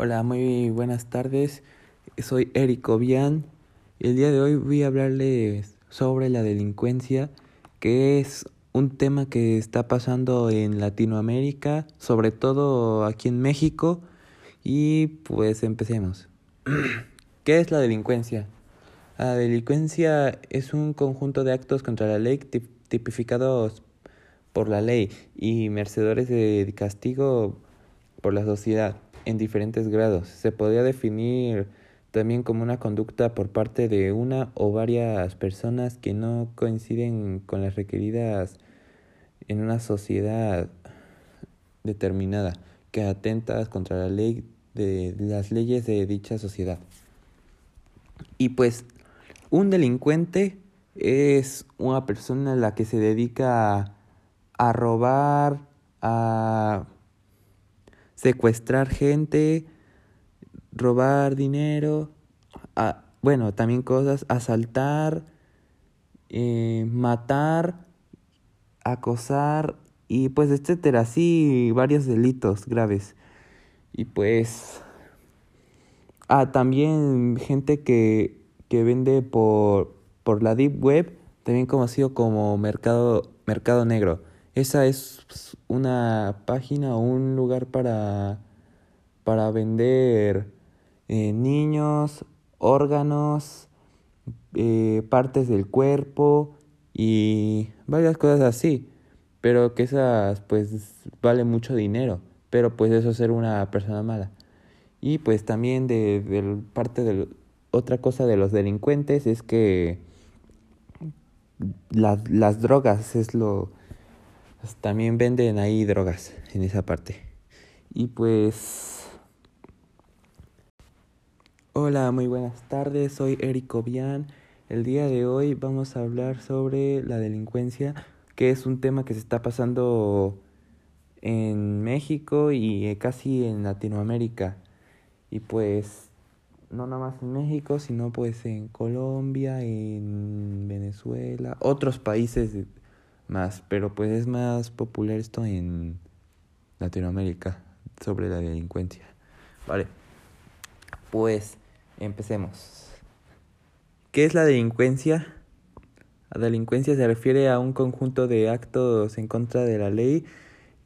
Hola, muy buenas tardes. Soy Eric Obian y el día de hoy voy a hablarles sobre la delincuencia, que es un tema que está pasando en Latinoamérica, sobre todo aquí en México. Y pues empecemos. ¿Qué es la delincuencia? La delincuencia es un conjunto de actos contra la ley tipificados por la ley y merecedores de castigo por la sociedad en diferentes grados. Se podría definir también como una conducta por parte de una o varias personas que no coinciden con las requeridas en una sociedad determinada, que atentas contra la ley de las leyes de dicha sociedad. Y pues un delincuente es una persona a la que se dedica a robar, a secuestrar gente, robar dinero, a, bueno, también cosas, asaltar, eh, matar, acosar y pues etcétera, sí, varios delitos graves. Y pues, ah, también gente que, que vende por, por la Deep Web, también conocido como mercado, mercado negro. Esa es pues, una página o un lugar para, para vender eh, niños, órganos, eh, partes del cuerpo y varias cosas así. Pero que esas pues vale mucho dinero. Pero pues eso es ser una persona mala. Y pues también de, parte de otra cosa de los delincuentes es que las, las drogas es lo también venden ahí drogas en esa parte. Y pues... Hola, muy buenas tardes, soy Eric Obian. El día de hoy vamos a hablar sobre la delincuencia, que es un tema que se está pasando en México y casi en Latinoamérica. Y pues no nada más en México, sino pues en Colombia, en Venezuela, otros países más, pero pues es más popular esto en Latinoamérica sobre la delincuencia. Vale, pues empecemos. ¿Qué es la delincuencia? La delincuencia se refiere a un conjunto de actos en contra de la ley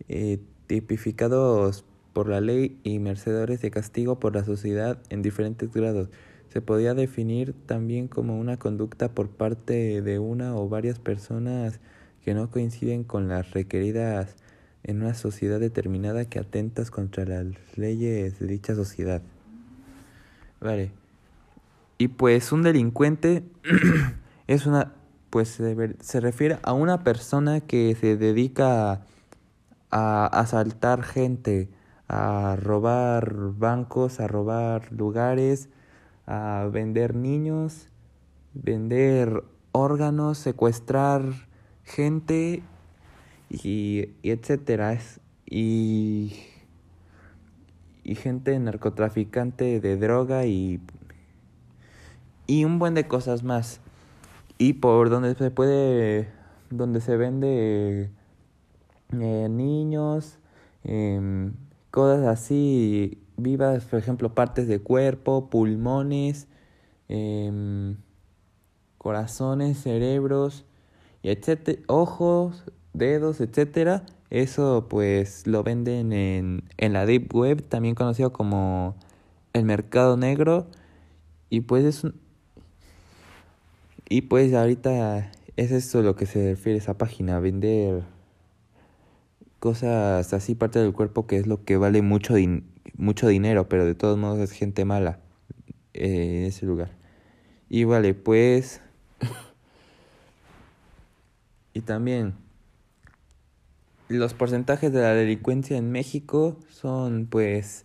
eh, tipificados por la ley y merecedores de castigo por la sociedad en diferentes grados. Se podía definir también como una conducta por parte de una o varias personas que no coinciden con las requeridas en una sociedad determinada que atentas contra las leyes de dicha sociedad. Vale. Y pues un delincuente es una pues se, se, refiere a una persona que se dedica a, a asaltar gente, a robar bancos, a robar lugares, a vender niños, vender órganos, secuestrar gente y, y etcétera. Y, y gente narcotraficante de droga y, y un buen de cosas más. Y por donde se puede, donde se vende eh, niños, eh, cosas así vivas, por ejemplo, partes de cuerpo, pulmones, eh, corazones, cerebros, y etcétera, ojos, dedos, etcétera. Eso pues lo venden en, en la Deep Web, también conocido como el mercado negro. Y pues es un... Y pues ahorita es eso lo que se refiere a esa página, vender cosas así, parte del cuerpo que es lo que vale mucho, mucho dinero, pero de todos modos es gente mala eh, en ese lugar. Y vale, pues y también los porcentajes de la delincuencia en México son pues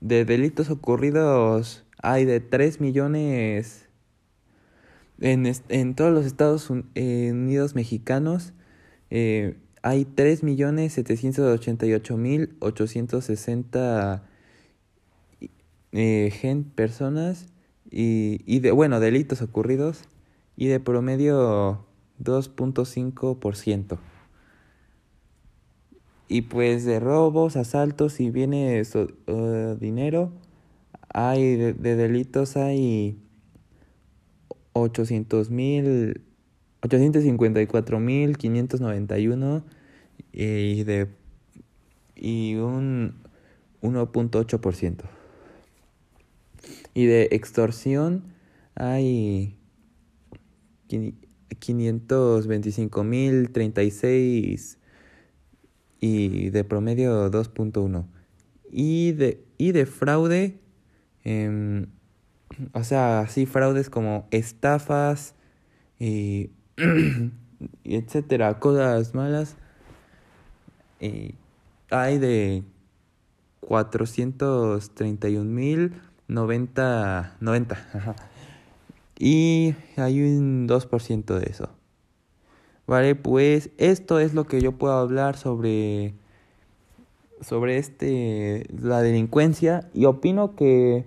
de delitos ocurridos hay de 3 millones en, en todos los Estados Unidos mexicanos eh, hay 3 millones 788 mil 860 eh, personas y, y de bueno delitos ocurridos y de promedio 2.5%. Y pues de robos, asaltos y bienes uh, dinero hay de, delitos hay 800 mil 854 mil 591 y de y un 1.8%. Y de extorsión hay 525 mil 36 y de promedio 2.1. Y de, y de fraude, eh, o sea, sí, fraudes como estafas y, y etcétera, cosas malas. Y hay de 431 mil 90, 90. Y hay un 2% de eso. Vale, pues esto es lo que yo puedo hablar sobre sobre este la delincuencia. Y opino que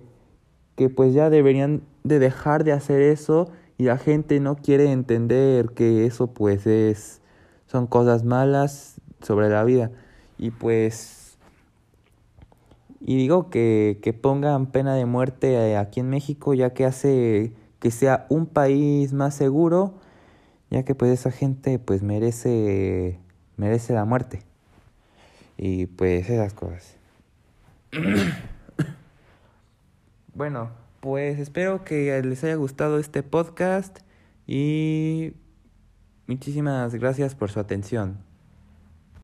que pues ya deberían de dejar de hacer eso. Y la gente no quiere entender que eso pues es son cosas malas sobre la vida. Y pues y digo que, que pongan pena de muerte aquí en México ya que hace que sea un país más seguro ya que pues esa gente pues merece merece la muerte. Y pues esas cosas. Bueno pues espero que les haya gustado este podcast y muchísimas gracias por su atención